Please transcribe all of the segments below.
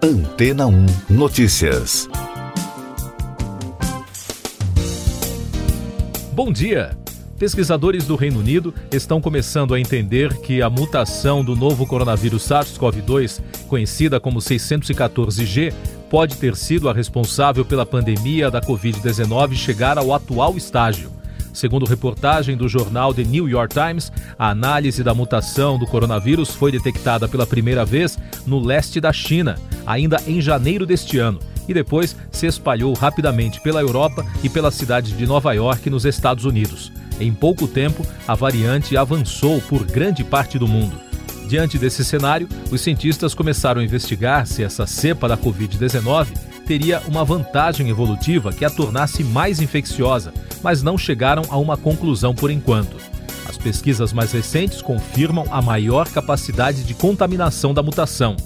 Antena 1 Notícias. Bom dia! Pesquisadores do Reino Unido estão começando a entender que a mutação do novo coronavírus SARS-CoV-2, conhecida como 614G, pode ter sido a responsável pela pandemia da Covid-19 chegar ao atual estágio. Segundo reportagem do jornal The New York Times, a análise da mutação do coronavírus foi detectada pela primeira vez no leste da China, ainda em janeiro deste ano, e depois se espalhou rapidamente pela Europa e pela cidade de Nova York, nos Estados Unidos. Em pouco tempo, a variante avançou por grande parte do mundo. Diante desse cenário, os cientistas começaram a investigar se essa cepa da Covid-19 teria uma vantagem evolutiva que a tornasse mais infecciosa, mas não chegaram a uma conclusão por enquanto. As pesquisas mais recentes confirmam a maior capacidade de contaminação da mutação.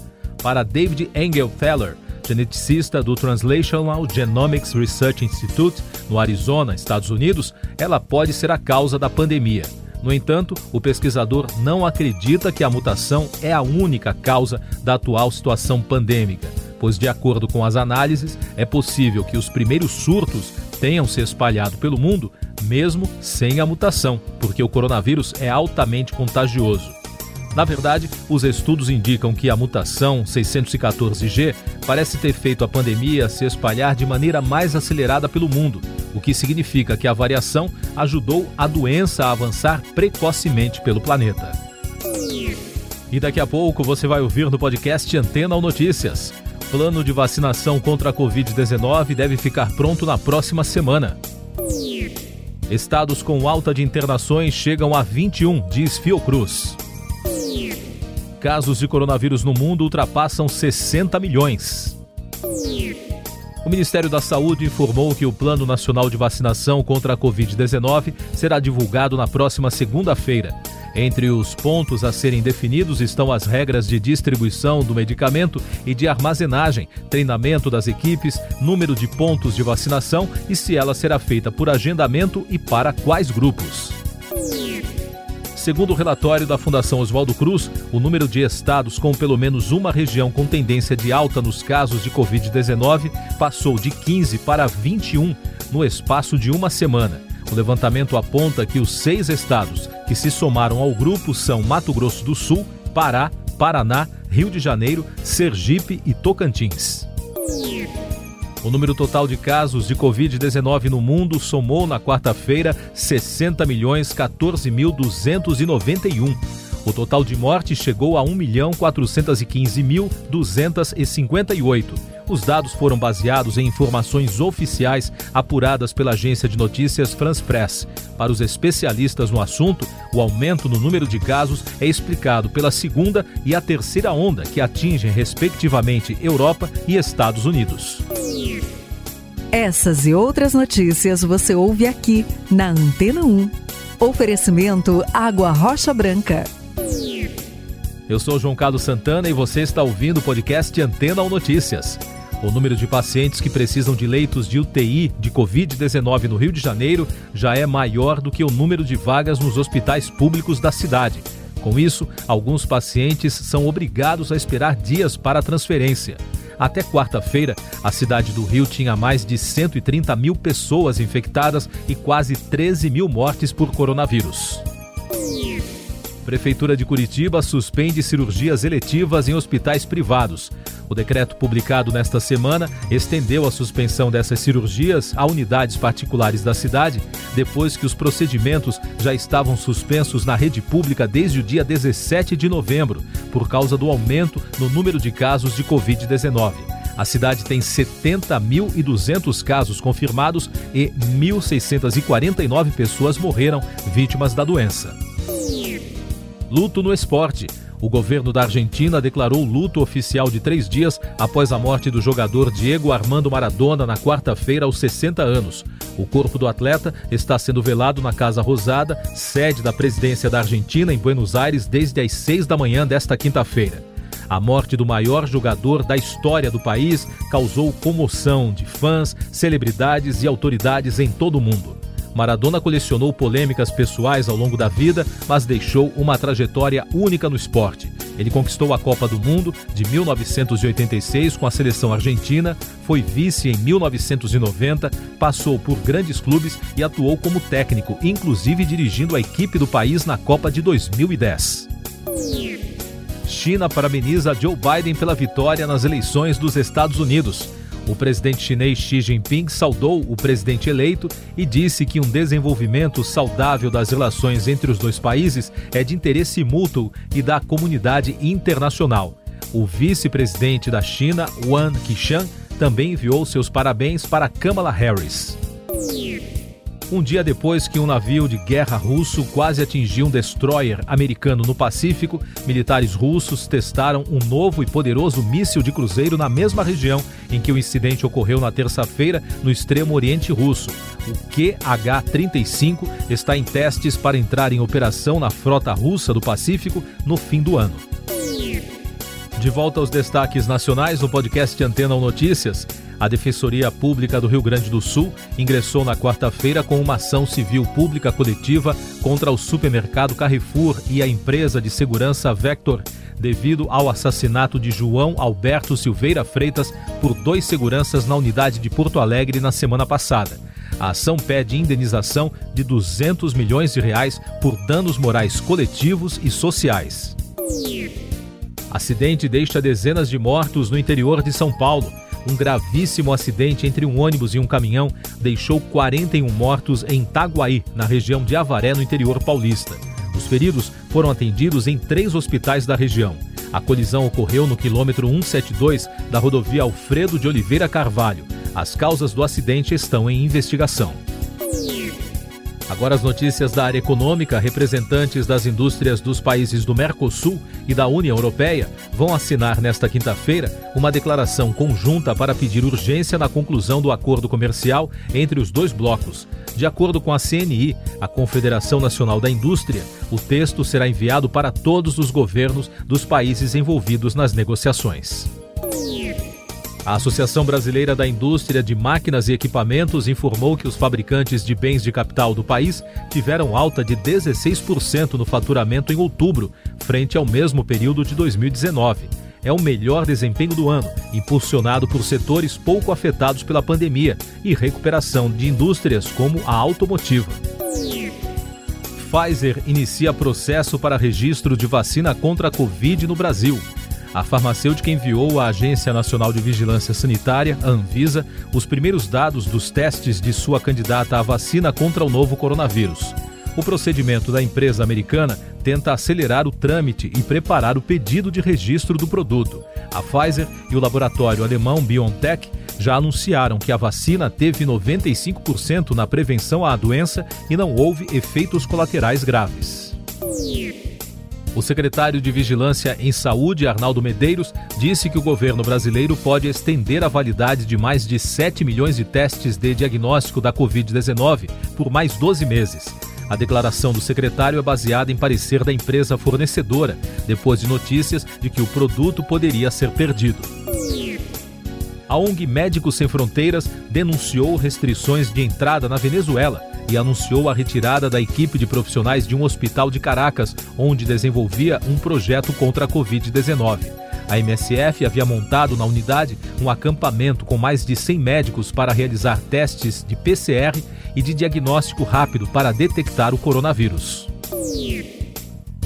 Para David Engelfeller, geneticista do Translational Genomics Research Institute, no Arizona, Estados Unidos, ela pode ser a causa da pandemia. No entanto, o pesquisador não acredita que a mutação é a única causa da atual situação pandêmica pois, de acordo com as análises, é possível que os primeiros surtos tenham se espalhado pelo mundo mesmo sem a mutação, porque o coronavírus é altamente contagioso. Na verdade, os estudos indicam que a mutação 614G parece ter feito a pandemia se espalhar de maneira mais acelerada pelo mundo, o que significa que a variação ajudou a doença a avançar precocemente pelo planeta. E daqui a pouco você vai ouvir no podcast Antena ou Notícias plano de vacinação contra a Covid-19 deve ficar pronto na próxima semana. Estados com alta de internações chegam a 21, diz Fiocruz. Casos de coronavírus no mundo ultrapassam 60 milhões. O Ministério da Saúde informou que o Plano Nacional de Vacinação contra a Covid-19 será divulgado na próxima segunda-feira. Entre os pontos a serem definidos estão as regras de distribuição do medicamento e de armazenagem, treinamento das equipes, número de pontos de vacinação e se ela será feita por agendamento e para quais grupos. Segundo o relatório da Fundação Oswaldo Cruz, o número de estados com pelo menos uma região com tendência de alta nos casos de Covid-19 passou de 15 para 21 no espaço de uma semana. O levantamento aponta que os seis estados que se somaram ao grupo são Mato Grosso do Sul, Pará, Paraná, Rio de Janeiro, Sergipe e Tocantins. O número total de casos de Covid-19 no mundo somou na quarta-feira 60 milhões 14 mil 291. O total de mortes chegou a 1 milhão 415 mil 258 os dados foram baseados em informações oficiais apuradas pela agência de notícias France Press. Para os especialistas no assunto, o aumento no número de casos é explicado pela segunda e a terceira onda, que atingem, respectivamente, Europa e Estados Unidos. Essas e outras notícias você ouve aqui na Antena 1. Oferecimento Água Rocha Branca. Eu sou João Carlos Santana e você está ouvindo o podcast Antena ou Notícias. O número de pacientes que precisam de leitos de UTI de Covid-19 no Rio de Janeiro já é maior do que o número de vagas nos hospitais públicos da cidade. Com isso, alguns pacientes são obrigados a esperar dias para a transferência. Até quarta-feira, a cidade do Rio tinha mais de 130 mil pessoas infectadas e quase 13 mil mortes por coronavírus. Prefeitura de Curitiba suspende cirurgias eletivas em hospitais privados. O decreto publicado nesta semana estendeu a suspensão dessas cirurgias a unidades particulares da cidade, depois que os procedimentos já estavam suspensos na rede pública desde o dia 17 de novembro, por causa do aumento no número de casos de Covid-19. A cidade tem 70.200 casos confirmados e 1.649 pessoas morreram vítimas da doença. Luto no esporte. O governo da Argentina declarou luto oficial de três dias após a morte do jogador Diego Armando Maradona na quarta-feira, aos 60 anos. O corpo do atleta está sendo velado na Casa Rosada, sede da presidência da Argentina, em Buenos Aires, desde as seis da manhã desta quinta-feira. A morte do maior jogador da história do país causou comoção de fãs, celebridades e autoridades em todo o mundo. Maradona colecionou polêmicas pessoais ao longo da vida, mas deixou uma trajetória única no esporte. Ele conquistou a Copa do Mundo de 1986 com a seleção argentina, foi vice em 1990, passou por grandes clubes e atuou como técnico, inclusive dirigindo a equipe do país na Copa de 2010. China parabeniza Joe Biden pela vitória nas eleições dos Estados Unidos. O presidente chinês Xi Jinping saudou o presidente eleito e disse que um desenvolvimento saudável das relações entre os dois países é de interesse mútuo e da comunidade internacional. O vice-presidente da China, Wang Qishan, também enviou seus parabéns para Kamala Harris um dia depois que um navio de guerra russo quase atingiu um destroyer americano no Pacífico, militares russos testaram um novo e poderoso míssil de cruzeiro na mesma região em que o incidente ocorreu na terça-feira no extremo oriente russo. O QH-35 está em testes para entrar em operação na frota russa do Pacífico no fim do ano. De volta aos destaques nacionais no podcast Antena ou Notícias. A Defensoria Pública do Rio Grande do Sul ingressou na quarta-feira com uma ação civil pública coletiva contra o supermercado Carrefour e a empresa de segurança Vector, devido ao assassinato de João Alberto Silveira Freitas por dois seguranças na unidade de Porto Alegre na semana passada. A ação pede indenização de 200 milhões de reais por danos morais coletivos e sociais. Acidente deixa dezenas de mortos no interior de São Paulo. Um gravíssimo acidente entre um ônibus e um caminhão deixou 41 mortos em Itaguaí, na região de Avaré, no interior paulista. Os feridos foram atendidos em três hospitais da região. A colisão ocorreu no quilômetro 172 da rodovia Alfredo de Oliveira Carvalho. As causas do acidente estão em investigação. Agora as notícias da área econômica. Representantes das indústrias dos países do Mercosul e da União Europeia vão assinar nesta quinta-feira uma declaração conjunta para pedir urgência na conclusão do acordo comercial entre os dois blocos. De acordo com a CNI, a Confederação Nacional da Indústria, o texto será enviado para todos os governos dos países envolvidos nas negociações. A Associação Brasileira da Indústria de Máquinas e Equipamentos informou que os fabricantes de bens de capital do país tiveram alta de 16% no faturamento em outubro, frente ao mesmo período de 2019. É o melhor desempenho do ano, impulsionado por setores pouco afetados pela pandemia e recuperação de indústrias como a automotiva. Pfizer inicia processo para registro de vacina contra a Covid no Brasil. A farmacêutica enviou à Agência Nacional de Vigilância Sanitária, Anvisa, os primeiros dados dos testes de sua candidata à vacina contra o novo coronavírus. O procedimento da empresa americana tenta acelerar o trâmite e preparar o pedido de registro do produto. A Pfizer e o laboratório alemão BioNTech já anunciaram que a vacina teve 95% na prevenção à doença e não houve efeitos colaterais graves. O secretário de Vigilância em Saúde, Arnaldo Medeiros, disse que o governo brasileiro pode estender a validade de mais de 7 milhões de testes de diagnóstico da Covid-19 por mais 12 meses. A declaração do secretário é baseada em parecer da empresa fornecedora, depois de notícias de que o produto poderia ser perdido. A ONG Médicos Sem Fronteiras denunciou restrições de entrada na Venezuela e anunciou a retirada da equipe de profissionais de um hospital de Caracas, onde desenvolvia um projeto contra a Covid-19. A MSF havia montado na unidade um acampamento com mais de 100 médicos para realizar testes de PCR e de diagnóstico rápido para detectar o coronavírus.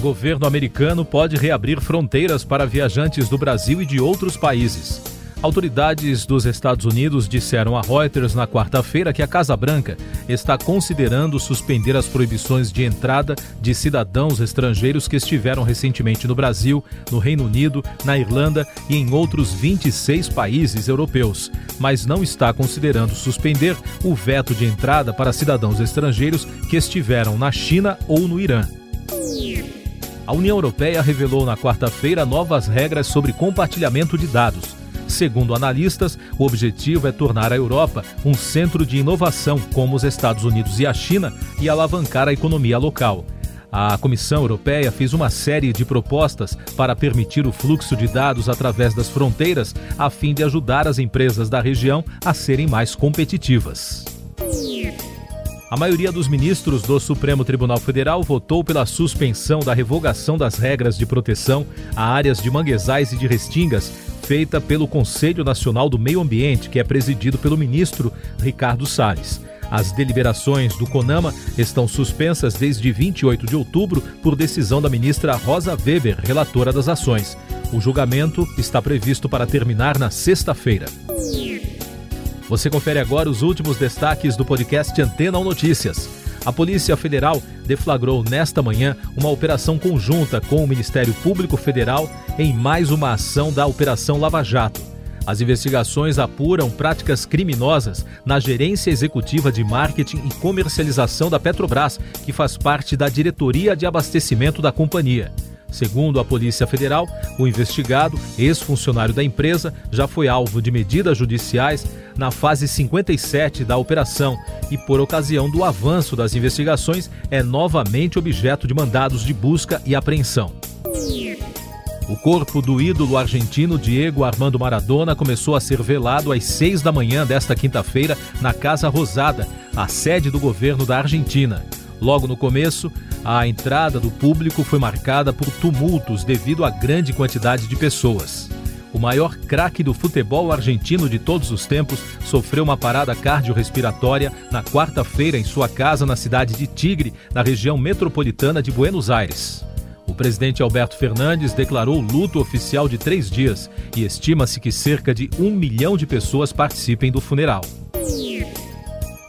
Governo americano pode reabrir fronteiras para viajantes do Brasil e de outros países. Autoridades dos Estados Unidos disseram a Reuters na quarta-feira que a Casa Branca está considerando suspender as proibições de entrada de cidadãos estrangeiros que estiveram recentemente no Brasil, no Reino Unido, na Irlanda e em outros 26 países europeus, mas não está considerando suspender o veto de entrada para cidadãos estrangeiros que estiveram na China ou no Irã. A União Europeia revelou na quarta-feira novas regras sobre compartilhamento de dados Segundo analistas, o objetivo é tornar a Europa um centro de inovação, como os Estados Unidos e a China, e alavancar a economia local. A Comissão Europeia fez uma série de propostas para permitir o fluxo de dados através das fronteiras, a fim de ajudar as empresas da região a serem mais competitivas. A maioria dos ministros do Supremo Tribunal Federal votou pela suspensão da revogação das regras de proteção a áreas de manguezais e de restingas, feita pelo Conselho Nacional do Meio Ambiente, que é presidido pelo ministro Ricardo Salles. As deliberações do CONAMA estão suspensas desde 28 de outubro por decisão da ministra Rosa Weber, relatora das ações. O julgamento está previsto para terminar na sexta-feira. Você confere agora os últimos destaques do podcast Antena 1 Notícias. A Polícia Federal deflagrou nesta manhã uma operação conjunta com o Ministério Público Federal em mais uma ação da Operação Lava Jato. As investigações apuram práticas criminosas na gerência executiva de marketing e comercialização da Petrobras, que faz parte da diretoria de abastecimento da companhia. Segundo a Polícia Federal, o investigado, ex-funcionário da empresa, já foi alvo de medidas judiciais na fase 57 da operação e, por ocasião do avanço das investigações, é novamente objeto de mandados de busca e apreensão. O corpo do ídolo argentino Diego Armando Maradona começou a ser velado às seis da manhã desta quinta-feira na Casa Rosada, a sede do governo da Argentina. Logo no começo, a entrada do público foi marcada por tumultos devido à grande quantidade de pessoas. O maior craque do futebol argentino de todos os tempos sofreu uma parada cardiorrespiratória na quarta-feira em sua casa na cidade de Tigre, na região metropolitana de Buenos Aires. O presidente Alberto Fernandes declarou luto oficial de três dias e estima-se que cerca de um milhão de pessoas participem do funeral.